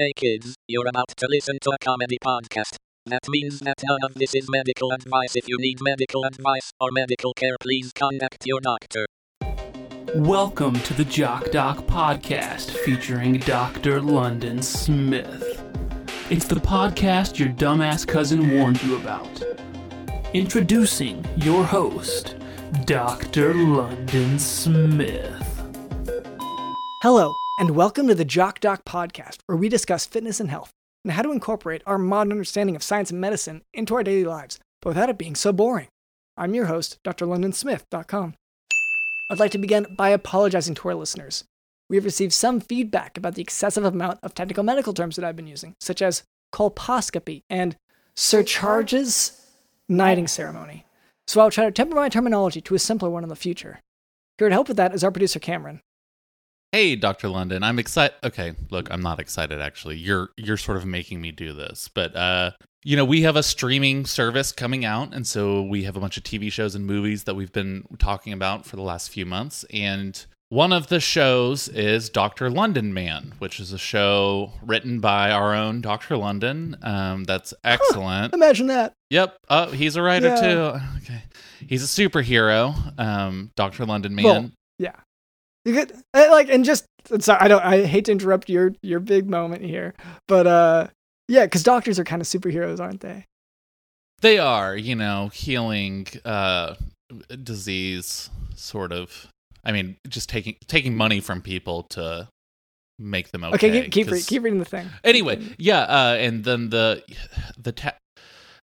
Hey kids, you're about to listen to a comedy podcast. That means that none of this is medical advice. If you need medical advice or medical care, please contact your doctor. Welcome to the Jock Doc podcast featuring Dr. London Smith. It's the podcast your dumbass cousin warned you about. Introducing your host, Dr. London Smith. Hello, and welcome to the Jock Doc podcast, where we discuss fitness and health and how to incorporate our modern understanding of science and medicine into our daily lives, but without it being so boring. I'm your host, drlondonsmith.com. I'd like to begin by apologizing to our listeners. We have received some feedback about the excessive amount of technical medical terms that I've been using, such as colposcopy and surcharges knighting ceremony. So I'll try to temper my terminology to a simpler one in the future. Here to help with that is our producer Cameron. Hey, Dr. London, I'm excited. Okay, look, I'm not excited actually. You're you're sort of making me do this. But uh, you know, we have a streaming service coming out and so we have a bunch of TV shows and movies that we've been talking about for the last few months and one of the shows is Dr. London Man, which is a show written by our own Dr. London. Um, that's excellent. Imagine that. Yep. Oh, he's a writer Yeah. too. Okay. He's a superhero, um, Dr. London Man. Well, Yeah. You could uh, like and just sorry, I don't I hate to interrupt your your big moment here, but uh yeah, because doctors are kind of superheroes, aren't they? they are you know healing uh disease sort of i mean just taking taking money from people to make them okay, Okay, keep keep, re- keep reading the thing. anyway yeah uh and then the the ta-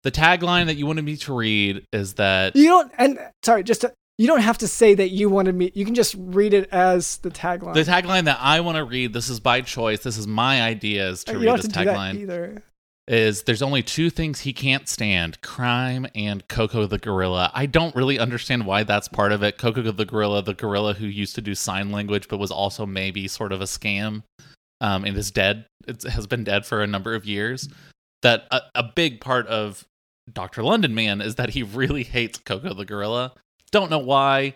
the tagline that you wanted me to read is that You don't and sorry, just to, you don't have to say that you wanted me. You can just read it as the tagline. the tagline that i want to read this is by choice this is my idea is to you read don't this have to do that tagline either. is there's only two things he can't stand crime and Coco the gorilla. I don't really understand why that's part of it. Coco the gorilla, the gorilla who used to do sign language but was also maybe sort of a scam um, and is dead. It has been dead for a number of years. That a, a big part of Dr. London Man is that he really hates Coco the gorilla. Don't know why.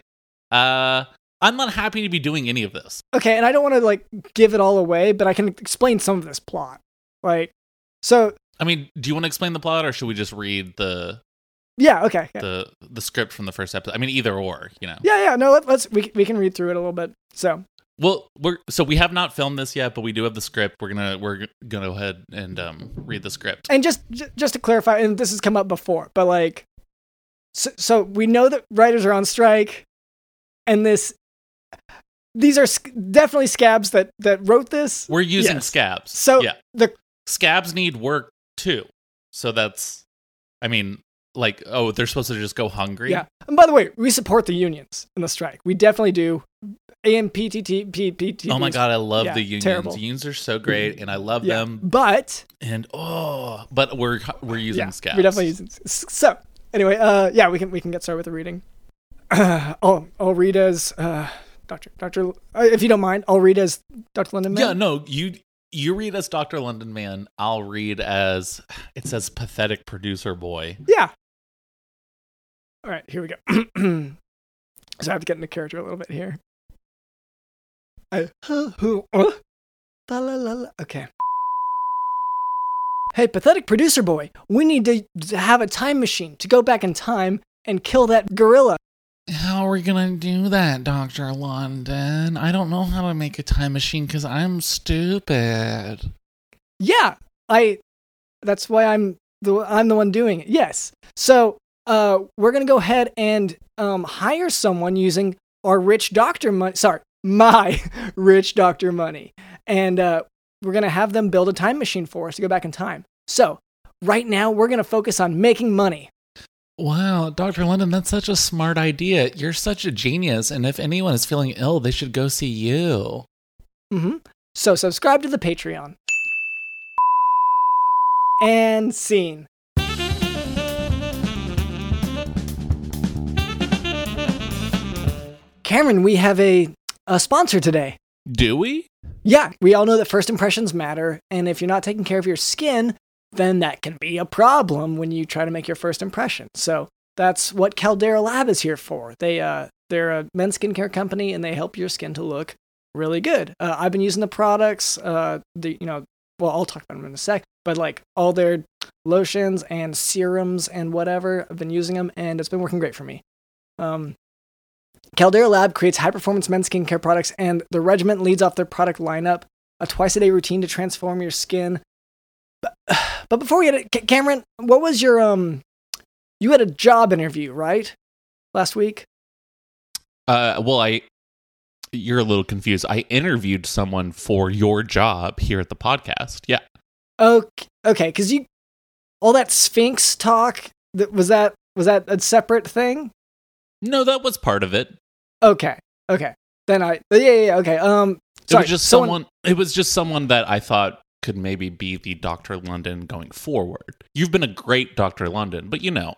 Uh, I'm not happy to be doing any of this. Okay, and I don't want to like give it all away, but I can explain some of this plot. Like, so I mean, do you want to explain the plot or should we just read the yeah, okay, the the script from the first episode. I mean, either or, you know. yeah, yeah. No, let, let's we we can read through it a little bit. So Well, we're so we have not filmed this yet, but we do have the script. We're gonna we're gonna go ahead and um read the script. and just j- just to clarify, and this has come up before, but like, so, so we know that writers are on strike, and this these are sc- definitely scabs that that wrote this. We're using Yes. scabs. So yeah, the scabs need work too. So that's, I mean, like, oh, they're supposed to just go hungry. yeah, and by the way, we support the unions in the strike. We definitely do. AMPTT PPT. Oh my god, I love Yeah, the unions. terrible. Unions are so great, and I love Yeah, them. but And oh, but we're we're using yeah, scabs. We're definitely using. Scabs so anyway, uh, yeah, we can we can get started with the reading. I'll I'll read as uh, Doctor Doctor. Uh, if you don't mind, I'll read as Doctor London. Yeah, no, you you read as Doctor London Man. I'll read as it says pathetic producer boy. Yeah. All right, here we go. so I have to get into character a little bit here. I, la. Okay. Hey, pathetic producer boy, we need to have a time machine to go back in time and kill that gorilla. How are we gonna do that, Doctor London? I don't know how to make a time machine because I'm stupid. Yeah, I. That's why I'm the I'm the one doing it. Yes. So, uh, we're gonna go ahead and um hire someone using our rich doctor money. Sorry, my rich doctor money, and uh, we're gonna have them build a time machine for us to go back in time. So, right now we're gonna focus on making money. Wow, Dr. London, that's such a smart idea. You're such a genius, and if anyone is feeling ill, they should go see you. Mm-hmm. So subscribe to the Patreon. And scene. Cameron, we have a, a sponsor today. Do we? Yeah, we all know that first impressions matter, and if you're not taking care of your skin, then that can be a problem when you try to make your first impression. So that's what Caldera Lab is here for. They uh, they're a men's skincare company, and they help your skin to look really good. Uh, I've been using the products. Uh, the you know well, I'll talk about them in a sec, but like all their lotions and serums and whatever, I've been using them and it's been working great for me. Um, Caldera Lab creates high performance men's skincare products, and the regimen leads off their product lineup a twice a day routine to transform your skin. But, but before we get it, Cameron, what was your um? You had a job interview, right? Last week. Uh, well, I you're a little confused. I interviewed someone for your job here at the podcast. Yeah. Okay, okay, because you all that Sphinx talk that was that was that a separate thing? No, that was part of it. Okay, okay. Then I yeah yeah, yeah okay. Um, sorry, it was just someone, someone. It was just someone that I thought could maybe be the Doctor London going forward. You've been a great Doctor London, but you know,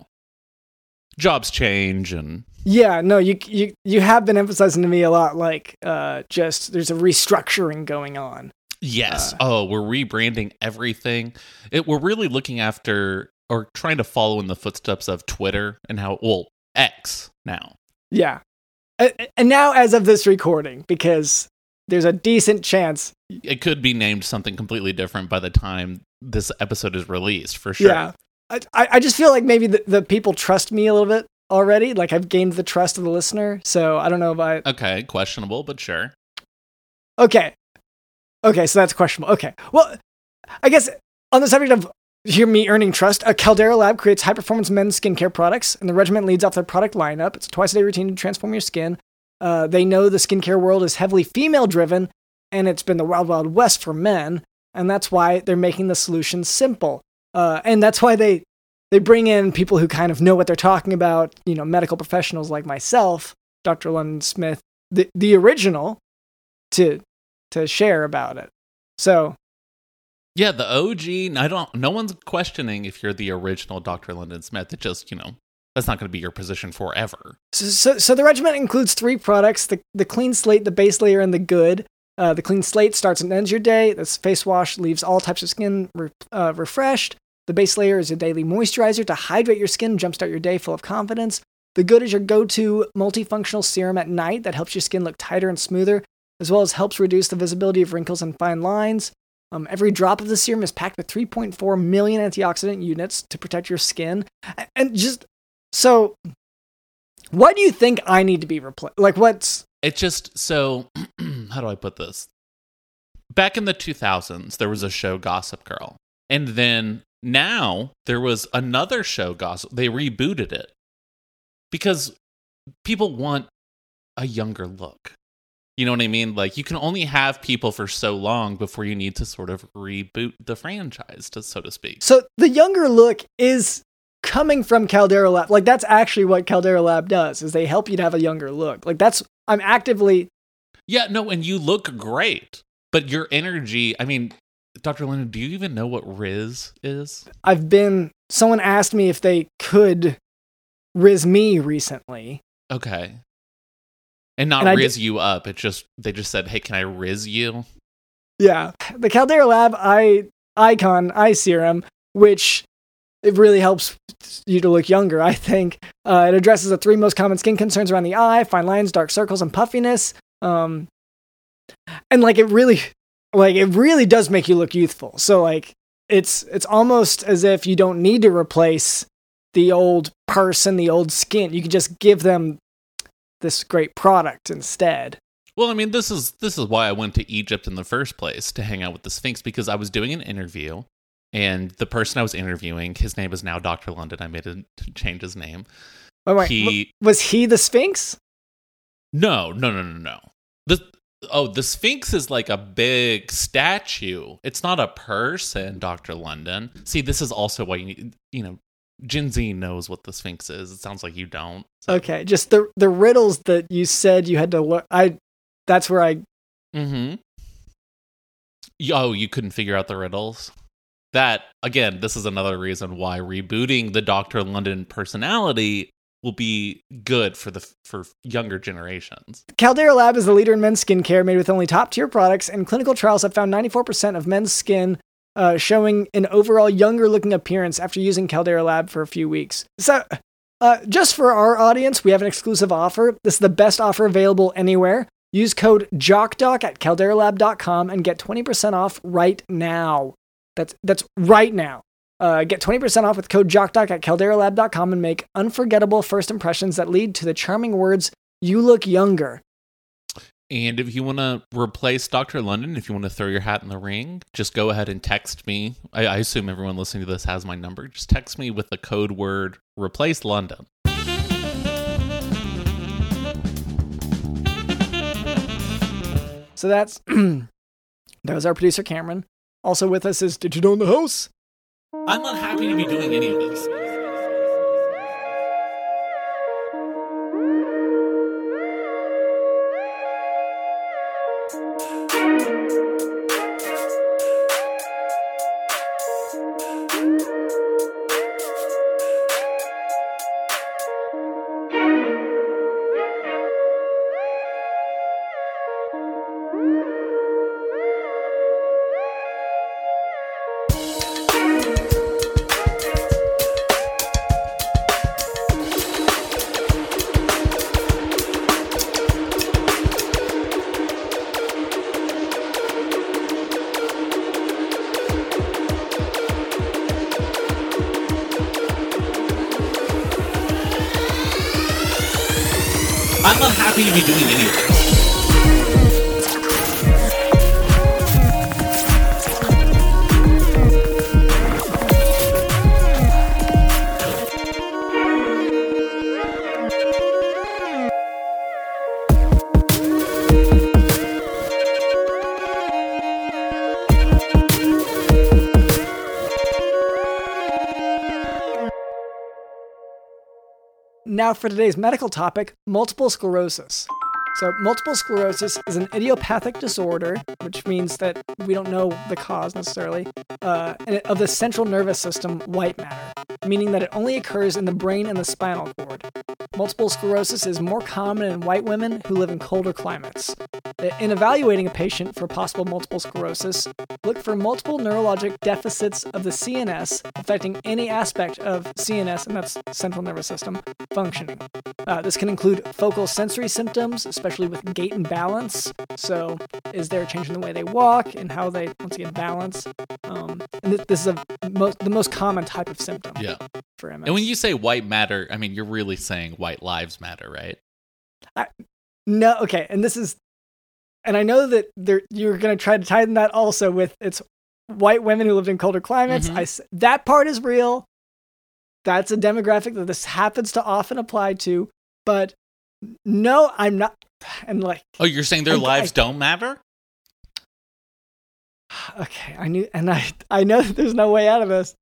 jobs change and yeah no you you you have been emphasizing to me a lot like uh just there's a restructuring going on yes uh, oh we're rebranding everything it, we're really looking after or trying to follow in the footsteps of twitter and how well x now yeah and now as of this recording because there's a decent chance it could be named something completely different by the time this episode is released for sure yeah I, I just feel like maybe the, the people trust me a little bit already. Like I've gained the trust of the listener. So I don't know if I. Okay, questionable, but sure. Okay. Okay, so that's questionable. Okay. Well, I guess on the subject of hear me earning trust, a Caldera Lab creates high performance men's skincare products, and the regimen leads off their product lineup. It's a twice a day routine to transform your skin. Uh, they know the skincare world is heavily female driven, and it's been the wild, wild west for men. And that's why they're making the solution simple. Uh, and that's why they they bring in people who kind of know what they're talking about, you know, medical professionals like myself, Dr. London Smith, the the original, to to share about it. So yeah, the OG. I don't. No one's questioning if you're the original Dr. London Smith. It just you know that's not going to be your position forever. So, so, so the regimen includes three products: the the clean slate, the base layer, and the good. Uh, the clean slate starts and ends your day. This face wash leaves all types of skin re- uh, refreshed. The base layer is a daily moisturizer to hydrate your skin, jumpstart your day full of confidence. The good is your go to multifunctional serum at night that helps your skin look tighter and smoother, as well as helps reduce the visibility of wrinkles and fine lines. Um, every drop of the serum is packed with 3.4 million antioxidant units to protect your skin. And just so, why do you think I need to be replaced? Like, what's. It just so how do I put this? Back in the 2000s, there was a show Gossip Girl. And then now there was another show Gossip. They rebooted it because people want a younger look. You know what I mean? Like you can only have people for so long before you need to sort of reboot the franchise, to so to speak. So the younger look is coming from Caldera Lab. Like that's actually what Caldera Lab does is they help you to have a younger look. Like that's I'm actively yeah, no, and you look great, but your energy, I mean, Dr. Lennon, do you even know what Riz is? I've been, someone asked me if they could Riz me recently. Okay. And not and Riz d- you up. It just, they just said, hey, can I Riz you? Yeah. The Caldera Lab eye, icon, eye serum, which it really helps you to look younger, I think. Uh, it addresses the three most common skin concerns around the eye fine lines, dark circles, and puffiness. Um, and like it really, like it really does make you look youthful. So like it's it's almost as if you don't need to replace the old person, the old skin. You can just give them this great product instead. Well, I mean, this is this is why I went to Egypt in the first place to hang out with the Sphinx because I was doing an interview, and the person I was interviewing, his name is now Doctor London. I made him change his name. Oh wait, he was he the Sphinx? No, no, no, no, no. The oh, the Sphinx is like a big statue. It's not a person, Doctor London. See, this is also why you need, you know, Gen Z knows what the Sphinx is. It sounds like you don't. So. Okay, just the the riddles that you said you had to learn. I that's where I. Mm-hmm. Oh, you couldn't figure out the riddles. That again, this is another reason why rebooting the Doctor London personality will be good for the for younger generations. Caldera Lab is the leader in men's skincare, made with only top tier products, and clinical trials have found 94% of men's skin uh, showing an overall younger looking appearance after using Caldera Lab for a few weeks. So, uh, just for our audience, we have an exclusive offer. This is the best offer available anywhere. Use code JOCKDOC at calderalab.com and get 20% off right now. That's that's right now. Uh, get 20% off with code JOCKDOC at calderalab.com and make unforgettable first impressions that lead to the charming words, you look younger. And if you want to replace Dr. London, if you want to throw your hat in the ring, just go ahead and text me. I, I assume everyone listening to this has my number. Just text me with the code word replace London. So that's that was our producer Cameron. Also with us is Did you know in the house? I'm not happy to be doing any of this. Be doing any Now for today's medical topic, multiple sclerosis. So, multiple sclerosis is an idiopathic disorder, which means that we don't know the cause necessarily, uh, of the central nervous system white matter, meaning that it only occurs in the brain and the spinal cord. Multiple sclerosis is more common in white women who live in colder climates. In evaluating a patient for possible multiple sclerosis, look for multiple neurologic deficits of the CNS affecting any aspect of CNS, and that's central nervous system, functioning. Uh, this can include focal sensory symptoms, especially with gait and balance. So, is there a change in the way they walk and how they, once again, balance? Um, and this, this is a most, the most common type of symptom Yeah. for MS. And when you say white matter, I mean, you're really saying white lives matter, right? No, okay, and this is, and I know that there you're gonna try to tie in that also with it's white women who lived in colder climates. Mhm. I that part is real. That's a demographic that this happens to often apply to, but no, I'm not. And like, Oh, you're saying their I- lives I- don't matter? okay, I knew, and I I know that there's no way out of this.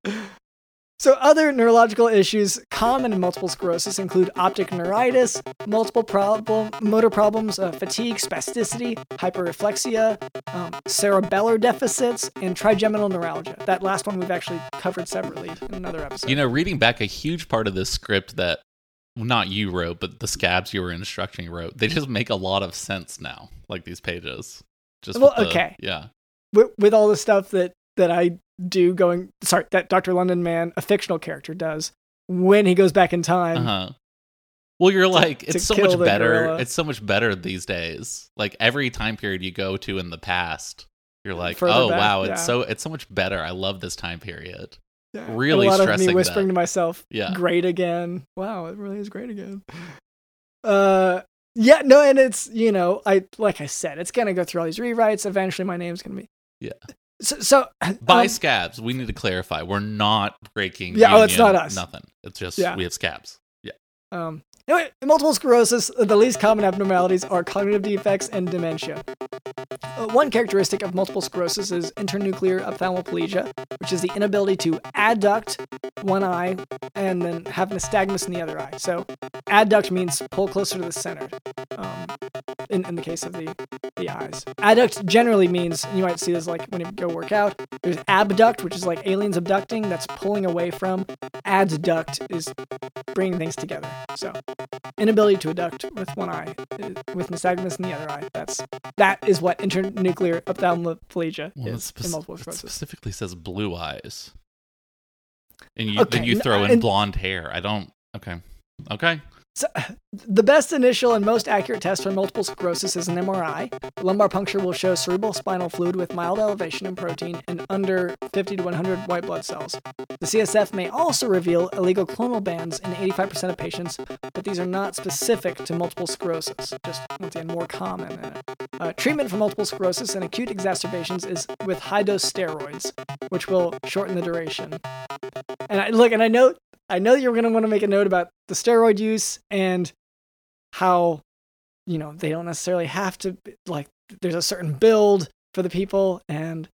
So, other neurological issues common in multiple sclerosis include optic neuritis, multiple problem, motor problems, uh, fatigue, spasticity, hyperreflexia, um, cerebellar deficits, and trigeminal neuralgia. That last one we've actually covered separately in another episode. You know, reading back a huge part of this script that not you wrote, but the scabs you were instructing wrote, they just make a lot of sense now. Like these pages. Just Well, the- okay. yeah. with, with all the stuff that that I do going, sorry, that Dr. London Man, a fictional character, does when he goes back in time. Uh huh. Well, you're like to it's so much better. gorilla. It's so much better these days. Like every time period you go to in the past, you're like, Further oh back, wow, yeah. it's so it's so much better. I love this time period. Yeah. Really a lot of me whispering that. to myself, Yeah. great again. Wow, it really is great again. Uh, yeah, no, and it's you know, I like I said, it's gonna go through all these rewrites. Eventually, my name's gonna be Yeah. So, so By um, scabs, we need to clarify. We're not breaking. Yeah, oh, it's not us. Nothing. It's just Yeah. we have scabs. Um, anyway, in multiple sclerosis, the least common abnormalities are cognitive defects and dementia. Uh, one characteristic of multiple sclerosis is internuclear ophthalmoplegia, which is the inability to adduct one eye and then have nystagmus in the other eye. So, adduct means pull closer to the center. Um, in, in the case of the, the eyes, adduct generally means you might see this like when you go work out. There's abduct, which is like aliens abducting, that's pulling away from. Adduct is bringing things together. So, inability to adduct with one eye, uh, with nystagmus in the other eye. That's that is what internuclear ophthalmoplegia Well, is spec- in multiple it sclerosis. specifically says blue eyes, and you Okay, then you throw in and- blonde hair. I don't. Okay. Okay. So, the best initial and most accurate test for multiple sclerosis is an MRI. Lumbar puncture will show cerebral spinal fluid with mild elevation in protein and under 50 to 100 white blood cells. The CSF may also reveal oligoclonal bands in 85% of patients, but these are not specific to multiple sclerosis, just once again more common in it. Uh, treatment for multiple sclerosis and acute exacerbations is with high dose steroids, which will shorten the duration. And I look, and I know I know that you're going to want to make a note about the steroid use and how, you know, they don't necessarily have to, like, there's a certain build for the people. And,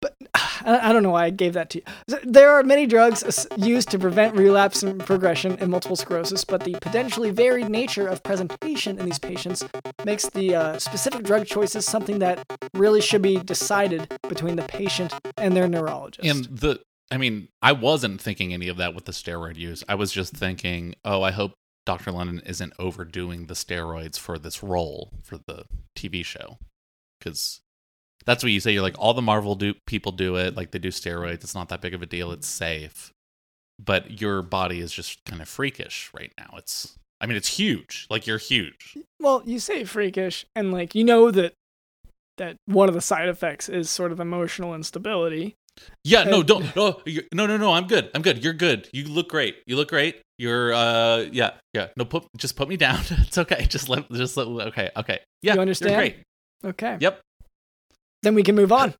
but I don't know why I gave that to you. There are many drugs used to prevent relapse and progression in multiple sclerosis, but the potentially varied nature of presentation in these patients makes the uh, specific drug choices something that really should be decided between the patient and their neurologist. And the I mean, I wasn't thinking any of that with the steroid use. I was just thinking, oh, I hope Dr. London isn't overdoing the steroids for this role for the TV show. Because that's what you say. You're like, all the Marvel do- people do it. Like, they do steroids. It's not that big of a deal. It's safe. But your body is just kind of freakish right now. It's, I mean, it's huge. Like, you're huge. Well, you say freakish, and like, you know that that one of the side effects is sort of emotional instability. Yeah, no, don't, no, no, no, no. I'm good. I'm good. You're good. You look great. You look great. You're, uh, yeah, yeah. No, put, just put me down. it's okay. Just let, just let. Okay, okay. Yeah, you understand? great. Okay. Yep. Then we can move on.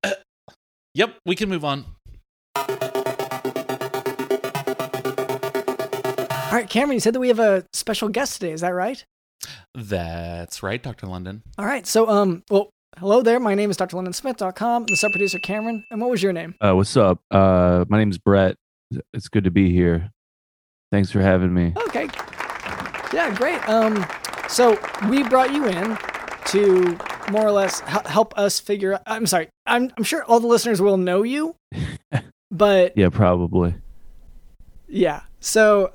yep, we can move on. All right, Cameron, you said that we have a special guest today. Is that right? That's right, Dr. London. All right. So, um, well, Hello there. My name is drlondonsmith.com. I'm the sub producer Cameron. And what was your name? Uh, what's up? Uh, my name is Brett. It's good to be here. Thanks for having me. Okay. Yeah, great. Um, so we brought you in to more or less help us figure out. I'm sorry. I'm I'm sure all the listeners will know you, but yeah, probably. Yeah. So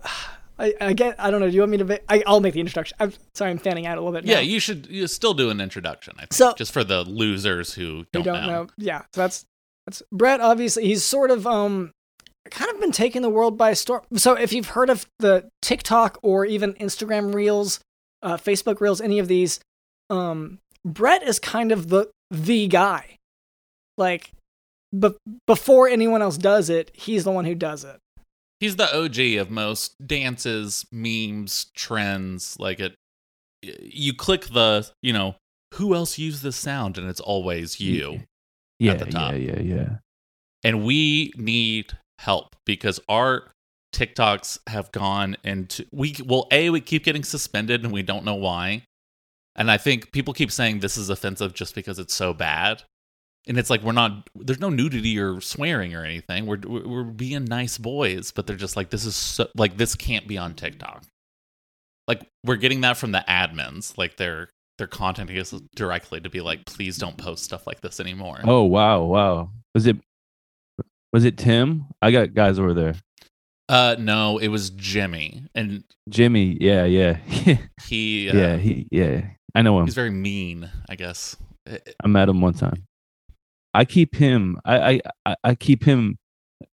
I, I get. I don't know. Do you want me to? I, will make the introduction. I'm sorry. I'm fanning out a little bit. Now. Yeah, you should. You still do an introduction. I think, so just for the losers who don't, don't know. know. Yeah. So that's that's Brett. Obviously, he's sort of um kind of been taking the world by storm. So if you've heard of the TikTok or even Instagram Reels, uh, Facebook Reels, any of these, um, Brett is kind of the the guy. Like, but before anyone else does it, he's the one who does it he's the OG of most dances, memes, trends. Like it, you click the, you know, who else used this sound, and it's always you yeah, at the top. Yeah, yeah, yeah. And we need help because our TikToks have gone into we well, a we keep getting suspended and we don't know why. And I think people keep saying this is offensive just because it's so bad and it's like we're not there's no nudity or swearing or anything. We're we're being nice boys but they're just like this is so, like this can't be on tiktok. Like we're getting that from the admins. Like they're they're contacting us directly to be like please don't post stuff like this anymore. Oh wow wow. Was it was it tim? I got guys over there. Uh no it was jimmy. And jimmy yeah yeah. He uh, yeah he yeah. I know him. he's very mean i guess. I met him one time I keep him. I I I keep him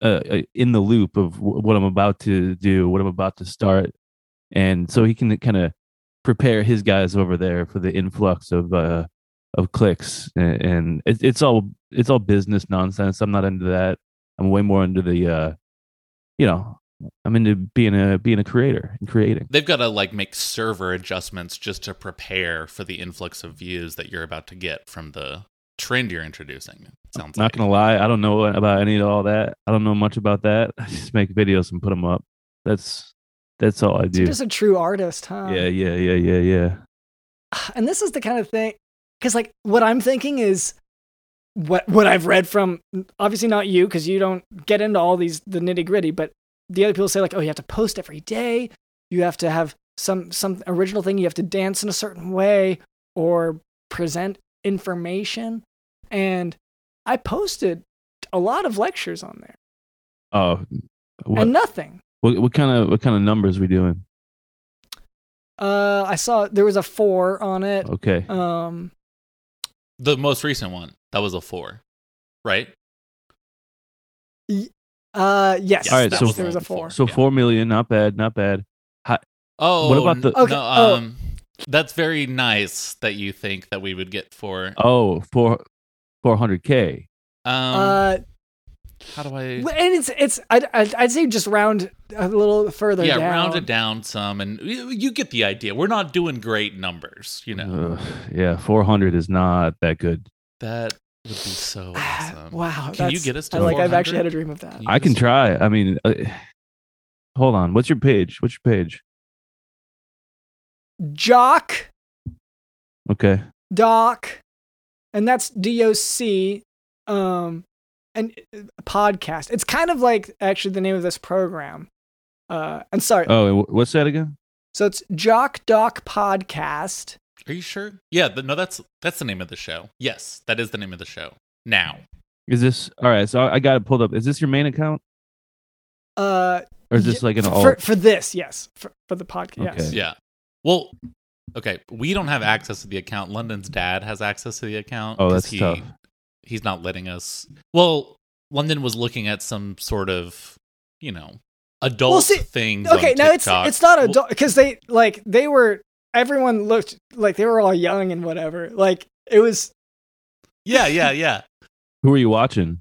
uh, uh in the loop of what I'm about to do, what I'm about to start, and so he can kind of prepare his guys over there for the influx of uh of clicks, and, and it, it's all it's all business nonsense. I'm not into that. I'm way more into the uh, you know, I'm into being a being a creator and creating. They've got to like make server adjustments just to prepare for the influx of views that you're about to get from the trend you're introducing. Sounds not like. gonna lie, I don't know about any of all that. I don't know much about that. I just make videos and put them up. That's that's all I do. You're just a true artist, huh? Yeah, yeah, yeah, yeah, yeah. Ah, and this is the kind of thing, because like what I'm thinking is what what I've read from obviously not you because you don't get into all these the nitty gritty, but the other people say like, oh, you have to post every day. You have to have some some original thing. You have to dance in a certain way or present information. And I posted a lot of lectures on there. Oh, what, and nothing. What, what kind of what kind of numbers we doing? Uh, I saw there was a four on it. Okay. Um, the most recent one that was a four, right? Y- uh, yes. All right. So there was a four. So yeah. four million, not bad, not bad. How, Oh, What about the- n- Okay, No, oh. um, that's very nice that you think that we would get for. Oh, four four hundred k. Um, uh, how do I? and it's it's I'd, I'd I'd say just round a little further Yeah, down. round it down some, and you you get the idea. We're not doing great numbers, you know. yeah, four hundred is not that good. That would be so awesome. wow, Can you get us to I like I've actually had a dream of that. You I can try. I mean, uh, hold on. What's your page? What's your page? Jock Okay. Doc, and that's D O C, um, and uh, podcast. It's kind of like actually the name of this program. Uh, I'm sorry. Oh, what's that again? So it's Jock Doc Podcast. Are you sure? Yeah, th- no, that's that's the name of the show. Yes, that is the name of the show. Now, Is this all right? So I got it pulled up. Is this your main account, Uh, or is this y- like an for, alt? for this? Yes, for, for the podcast. Yes. Okay. yeah. Well, okay, we don't have access to the account. London's dad has access to the account. Oh, 'cause that's he, tough. He's not letting us. Well, London was looking at some sort of, you know, adult Well, see, things. Okay, on no, it's it's not Well, adult because they like they were everyone looked like they were all young and whatever. Like it was Yeah, yeah, yeah. Who are you watching?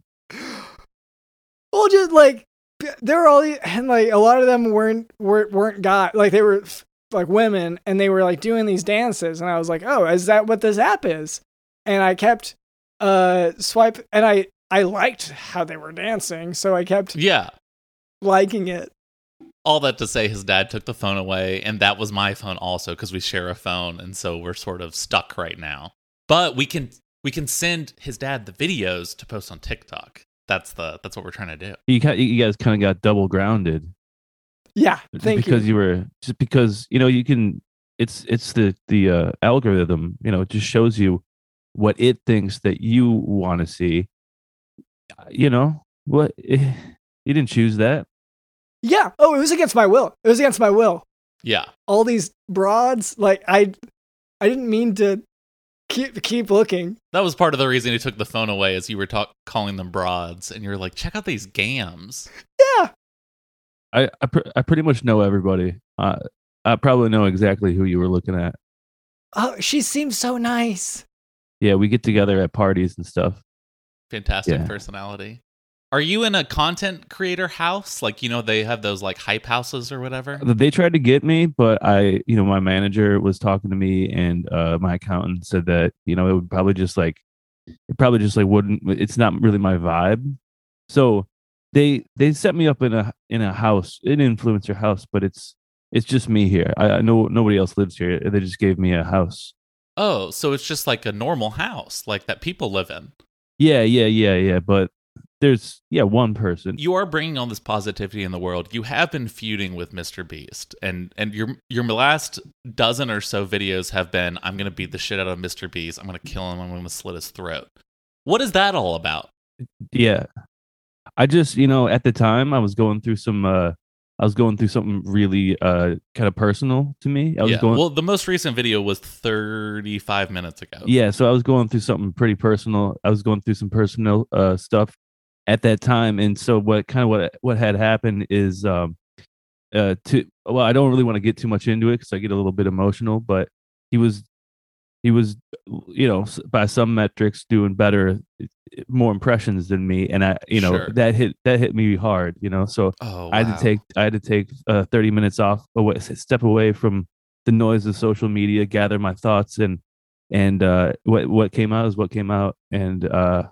well, just like they were all and like a lot of them weren't weren't weren't got like they were f- like women and they were like doing these dances and I was like, oh, is that what this app is? And I kept uh swipe and I I liked how they were dancing, so I kept Yeah. liking it. All that to say, his dad took the phone away, and that was my phone also because we share a phone, and so we're sort of stuck right now. But we can we can send his dad the videos to post on TikTok. That's the that's what we're trying to do. You got you guys kind of got double grounded Yeah, thank because you. you. were just because you know you can. It's it's the the uh, algorithm. You know, it just shows you what it thinks that you want to see. You know what? You didn't choose that. Yeah. Oh, it was against my will. It was against my will. Yeah, All these broads, like I, I didn't mean to keep keep looking. that was part of the reason he took the phone away, is you were talk- calling them broads, and you're like, check out these gams. Yeah. I I, pr- I pretty much know everybody. Uh, I probably know exactly who you were looking at. Oh, she seems so nice. Yeah, we get together at parties and stuff. Fantastic Yeah. personality. Are you in a content creator house? Like, you know, they have those like hype houses or whatever? They tried to get me, but I, you know, my manager was talking to me, and uh, my accountant said that you know it would probably just like, it probably just like wouldn't. It's not really my vibe. So they they set me up in a in a house, an influencer house, but it's it's just me here. I, I know nobody else lives here. They just gave me a house. Oh, so it's just like a normal house, like that people live in. Yeah, yeah, yeah, yeah. But there's yeah one person. You are bringing all this positivity in the world. You have been feuding with Mr. Beast, and and your your last dozen or so videos have been, "I'm going to beat the shit out of Mr. Beast. I'm going to kill him. I'm going to slit his throat." What is that all about? Yeah. I just, you know, at the time I was going through some uh I was going through something really uh kind of personal to me. I was yeah. going well, the most recent video was 35 minutes ago. Yeah, so I was going through something pretty personal. I was going through some personal uh stuff at that time and so what kind of what what had happened is um uh to well, I don't really want to get too much into it cuz I get a little bit emotional, but he was he was you know by some metrics doing better more impressions than me and I you know Sure. that hit that hit me hard, you know. So Oh, I had to take I had to take uh, 30 minutes off away, step away from the noise of social media, gather my thoughts and and uh what what came out is what came out and uh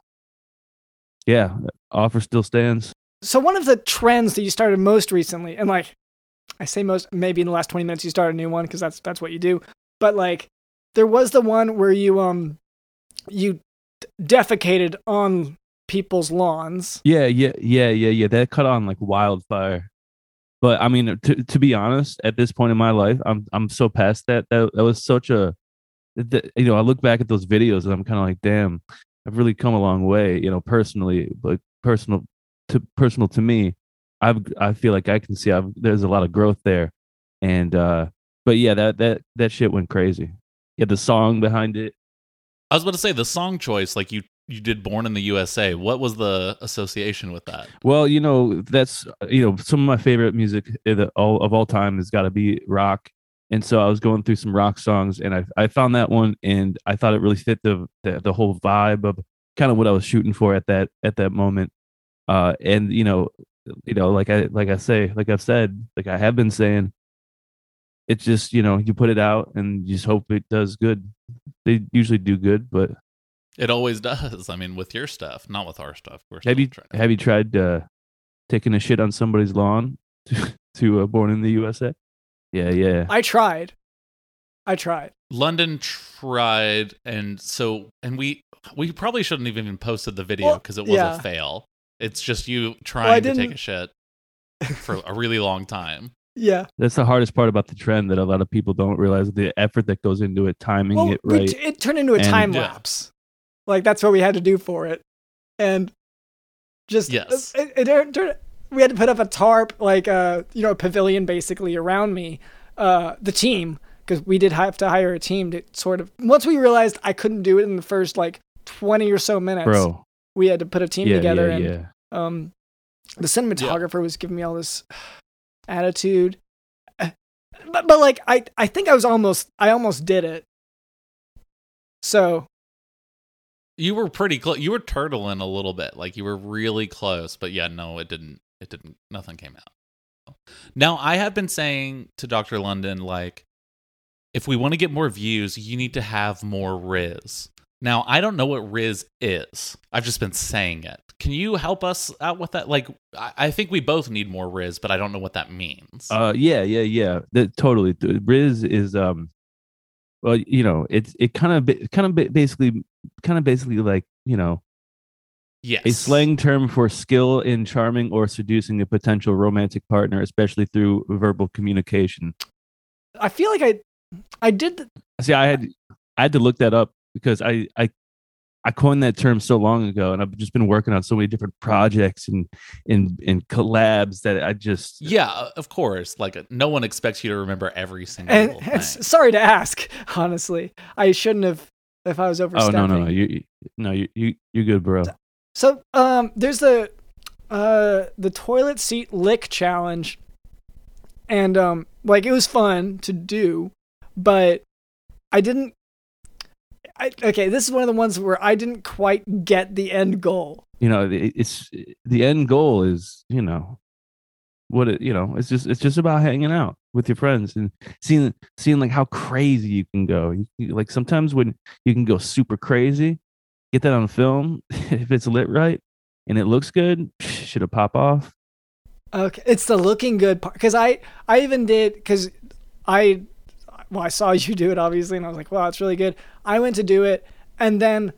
yeah, offer still stands. So one of the trends that you started most recently, and like I say most, maybe in the last twenty minutes you start a new one because that's that's what you do. But like there was the one where you um you defecated on people's lawns. Yeah, yeah, yeah, yeah, yeah. That cut on like wildfire. But I mean, to to be honest, at this point in my life, I'm I'm so past that. That that was such a, that, you know, I look back at those videos and I'm kind of like, damn, I've really come a long way. You know, personally, like personal to personal to me, I've I feel like I can see I've there's a lot of growth there, and uh, but yeah, that that that shit went crazy. The song behind it. I was about to say the song choice, like you you did Born in the USA. What was the association with that? Well, you know, that's you know, some of my favorite music of all of all time has got to be rock. And so I was going through some rock songs, and I I found that one, and I thought it really fit the the, the whole vibe of kind of what I was shooting for at that at that moment. Uh, and you know, you know, like I like I say, like I've said, like I have been saying, it's just you know, you put it out and you just hope it does good. They usually do good, but It always does. I mean, with your stuff, not with our stuff. We're Have you to- have you tried uh, taking a shit on somebody's lawn to, to uh, Born in the USA? Yeah, yeah. I tried. I tried. London tried, and so and we we probably shouldn't have even posted the video Well, because it was yeah. a fail. It's just you I trying to take a shit for a really long time. Yeah. That's the hardest part about the trend that a lot of people don't realize the effort that goes into it, timing Well, it right. t- it turned into a And- time Yeah. lapse. Like that's what we had to do for it, and just Yes. it, it, turned- turned- we had to put up a tarp, like uh, you know, a pavilion basically around me, uh, the team, because we did have to hire a team to sort of. Once we realized I couldn't do it in the first like twenty or so minutes, Bro, we had to put a team yeah, together, yeah, and yeah. um, the cinematographer was giving me all this attitude. Uh, But, but like I, I think I was almost I almost did it. So You were pretty close. You were turtling a little bit, like you were really close. But yeah, no, it didn't. It didn't. Nothing came out. Now I have been saying to Doctor London, like, if we want to get more views, you need to have more Riz. Now I don't know what Riz is. I've just been saying it. Can you help us out with that? Like, I, I think we both need more Riz, but I don't know what that means. Uh, yeah, yeah, yeah. That, totally. Riz is um, well, you know, it's it kind of kind of basically kind of basically like you know yes, a slang term for skill in charming or seducing a potential romantic partner, especially through verbal communication. I feel like I, I did. th- See, I had I had to look that up because I I I coined that term so long ago, and I've just been working on so many different projects and and and collabs that I just Yeah, of course. Like, no one expects you to remember every single And, little and thing. sorry to ask. Honestly, I shouldn't have if I was overstepping. oh no no no you you- no you you you're good, bro. So um, there's the uh the toilet seat lick challenge, and um, like it was fun to do, but I didn't. I, okay, this is one of the ones where I didn't quite get the end goal. You know, it's the end goal is you know what it you know it's just it's just about hanging out with your friends and seeing seeing like how crazy you can go. You, you- like sometimes when you can go super crazy, get that on film if it's lit right and it looks good, should it pop off? Okay, it's the looking good part because I I even did because I well I saw you do it obviously and I was like wow it's really good. I went to do it and then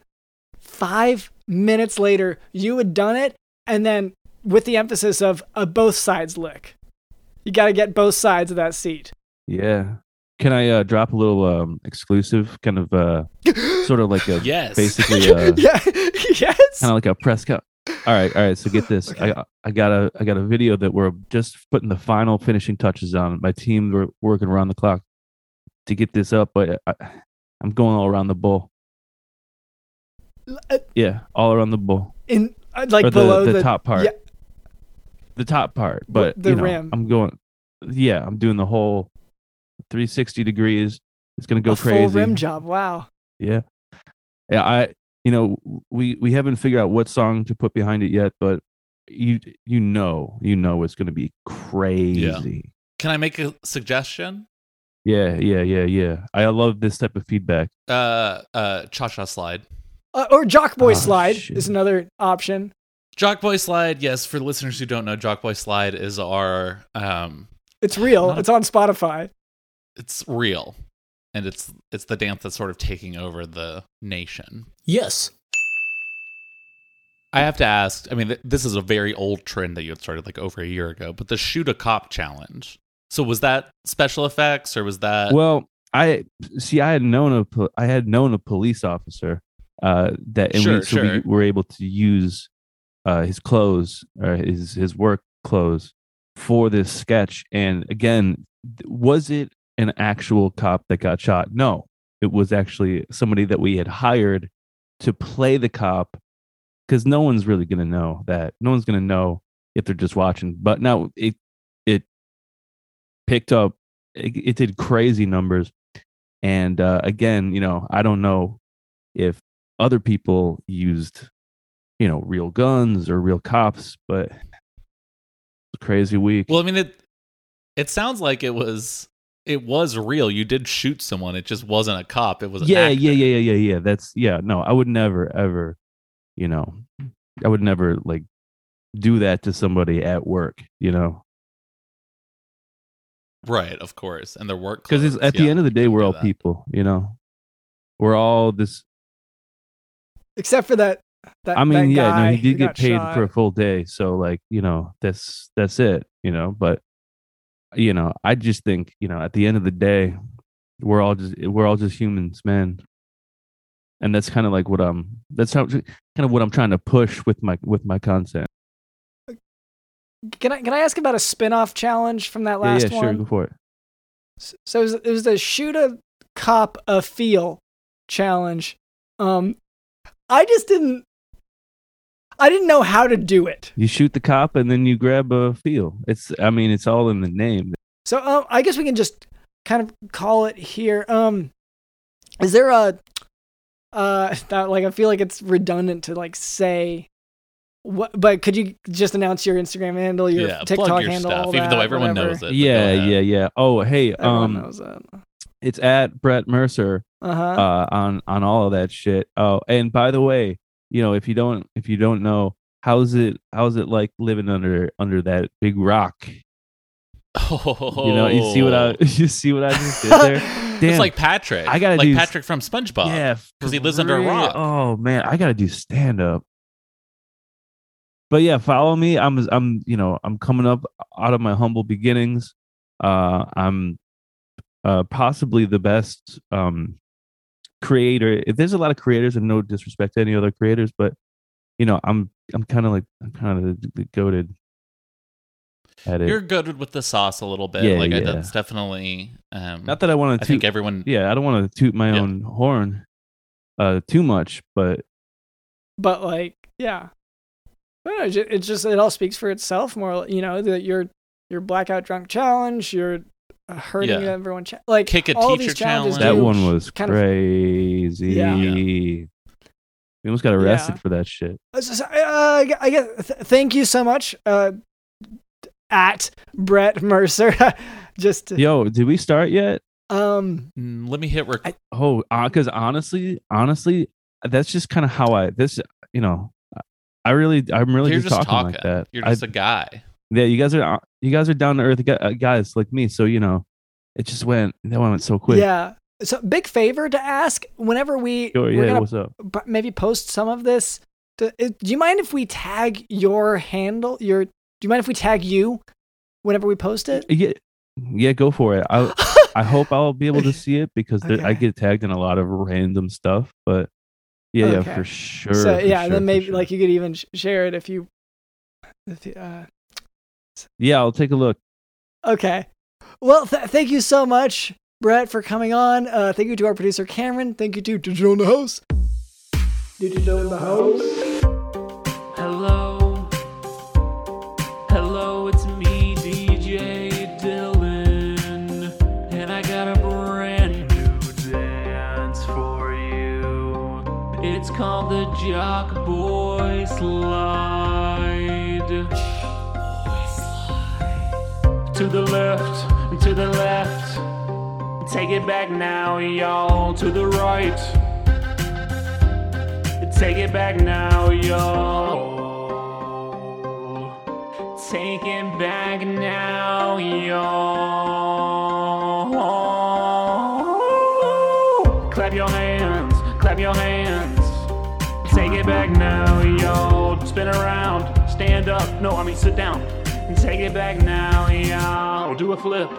five minutes later you had done it and then with the emphasis of a both sides lick. You got to get both sides of that seat. Yeah. Can I uh, drop a little um, exclusive kind of uh, sort of like a yes. basically uh, yeah. yes. kind of like a press cut. All right, all right. So get this. Okay. I I got a I got a video that we're just putting the final finishing touches on. My team were working around the clock to get this up, but I, I'm going all around the bowl. Uh, Yeah, all around the bowl. In uh, like or the, below the, the, top part. yeah. The top part, but the you know, rim. I'm going. Yeah, I'm doing the whole 360 degrees. It's gonna go a crazy. full rim job. Wow. Yeah. Yeah, I you know, we we haven't figured out what song to put behind it yet, but you you know, you know it's going to be crazy. Can I make a suggestion? Yeah, yeah, yeah, yeah. I love this type of feedback. Uh, uh, cha cha slide. Uh, or Jock Boy Oh, slide shit. is another option. Jock Boy Slide, yes, for the listeners who don't know, Jock Boy Slide is our um It's real. Not- It's on Spotify. it's real. And it's it's the dance that's sort of taking over the nation. Yes. I have to ask, I mean, th- this is a very old trend that you had started like over a year ago, but the shoot a cop challenge. So was that special effects or was that well, I see I had known a po- I had known a police officer uh that and Sure, we, so sure. we were able to use uh his clothes or his his work clothes for this sketch and again was it an actual cop that got shot no it was actually somebody that we had hired to play the cop because no one's really gonna know that. No one's gonna know if they're just watching. But now it picked up. It, it did crazy numbers, and uh, again, you know, I don't know if other people used, you know, real guns or real cops, but crazy week. Well, I mean it it sounds like it was it was real. You did shoot someone. It just wasn't a cop. It was yeah, yeah, yeah, yeah, yeah, yeah. That's yeah. No, I would never, ever, you know, I would never like do that to somebody at work. You know, Right, of course. And their work because clothes. at the end of the day, we're all that. people. You know, we're all this. Except for that. that I mean, that yeah, guy no, he did get paid shot. for a full day, so like, you know, that's that's it. You know, but you know, I just think, you know, at the end of the day, we're all just we're all just humans, man. And that's kind of like what I'm. That's how kind of what I'm trying to push with my with my content. Can I can I ask about a spin-off challenge from that Yeah, last yeah, one? sure, go for it. S- So it was, it was the shoot a cop a feel challenge. Um, I just didn't. I didn't know how to do it. You shoot the cop and then you grab a feel. It's I mean, it's all in the name. So um, I guess we can just kind of call it here. Um, is there a uh that like I feel like it's redundant to like say what, but could you just announce your Instagram handle, your yeah, TikTok plug your handle, stuff, all even though everyone whatever. knows it. yeah, yeah, yeah. Oh, hey, Everyone um, knows that. it's at Brett Mercer Uh huh. uh, on on all of that shit. Oh, and by the way, you know, if you don't if you don't know, how's it how's it like living under under that big rock? Oh, You know, you see what I you see what I just did there? Damn. It's like Patrick. I gotta like do- Patrick from SpongeBob. Yeah, because he for lives under a rock. Oh man, I gotta do stand up. But yeah, follow me. I'm I'm you know I'm coming up out of my humble beginnings. Uh, I'm uh, possibly the best um, creator. If there's a lot of creators, and no disrespect to any other creators, but you know I'm I'm kind of like I'm kind of the, the goaded at. You're good with the sauce a little bit. Yeah, like I, that's definitely. Um, Not that I want to. I to think everyone. yeah, I don't want to toot my Yeah. own horn uh too much, but but like yeah I don't know, it ju- just it all speaks for itself more you know that your your blackout drunk challenge your uh, hurting Yeah. everyone cha- like Kick a all teacher these challenges challenge. that one was kind of- crazy. Yeah. We almost got arrested Yeah. for that shit. Uh, so- so, uh, I guess th- thank you so much uh at Brett Mercer just to, Yo, did we start yet? um Mm, Let me hit rec- I- Oh, because honestly, honestly, that's just kind of how I this. You know, I really, I'm really You're just, just talking, talking. like that. You're just a guy. yeah, you guys are you guys are down to earth uh, guys like me. So you know, it just went that one went so quick. yeah so big favor to ask whenever we Sure, yeah. What's up? maybe post some of this. To, uh, do you mind if we tag your handle? Your do you mind if we tag you whenever we post it? Yeah, yeah, go for it. I I hope I'll be able to see it because there, I get tagged in a lot of random stuff. But yeah, yeah, for sure. so for yeah, sure, then maybe sure. like you could even sh- share it if you. If you uh, yeah, I'll take a look. okay. Well, th- thank you so much, Brett, for coming on. Uh, thank you to our producer Cameron. Thank you to Digital in the House. Digital in the House. Called the Jock Boy Slide. To the left, to the left. Take it back now, y'all. To the right. Take it back now, y'all. Take it back now, y'all. Clap your hands, clap your hands. Take it back now, y'all. Spin around, stand up. No, I mean sit down. Take it back now, y'all. Do a flip.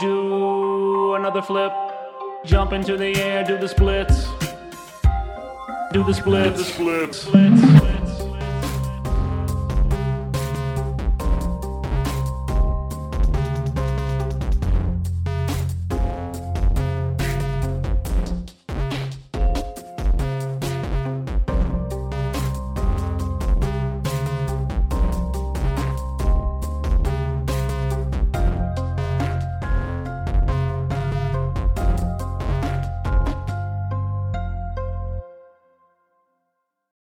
Do another flip. Jump into the air, do the splits. Do the splits. Do the splits.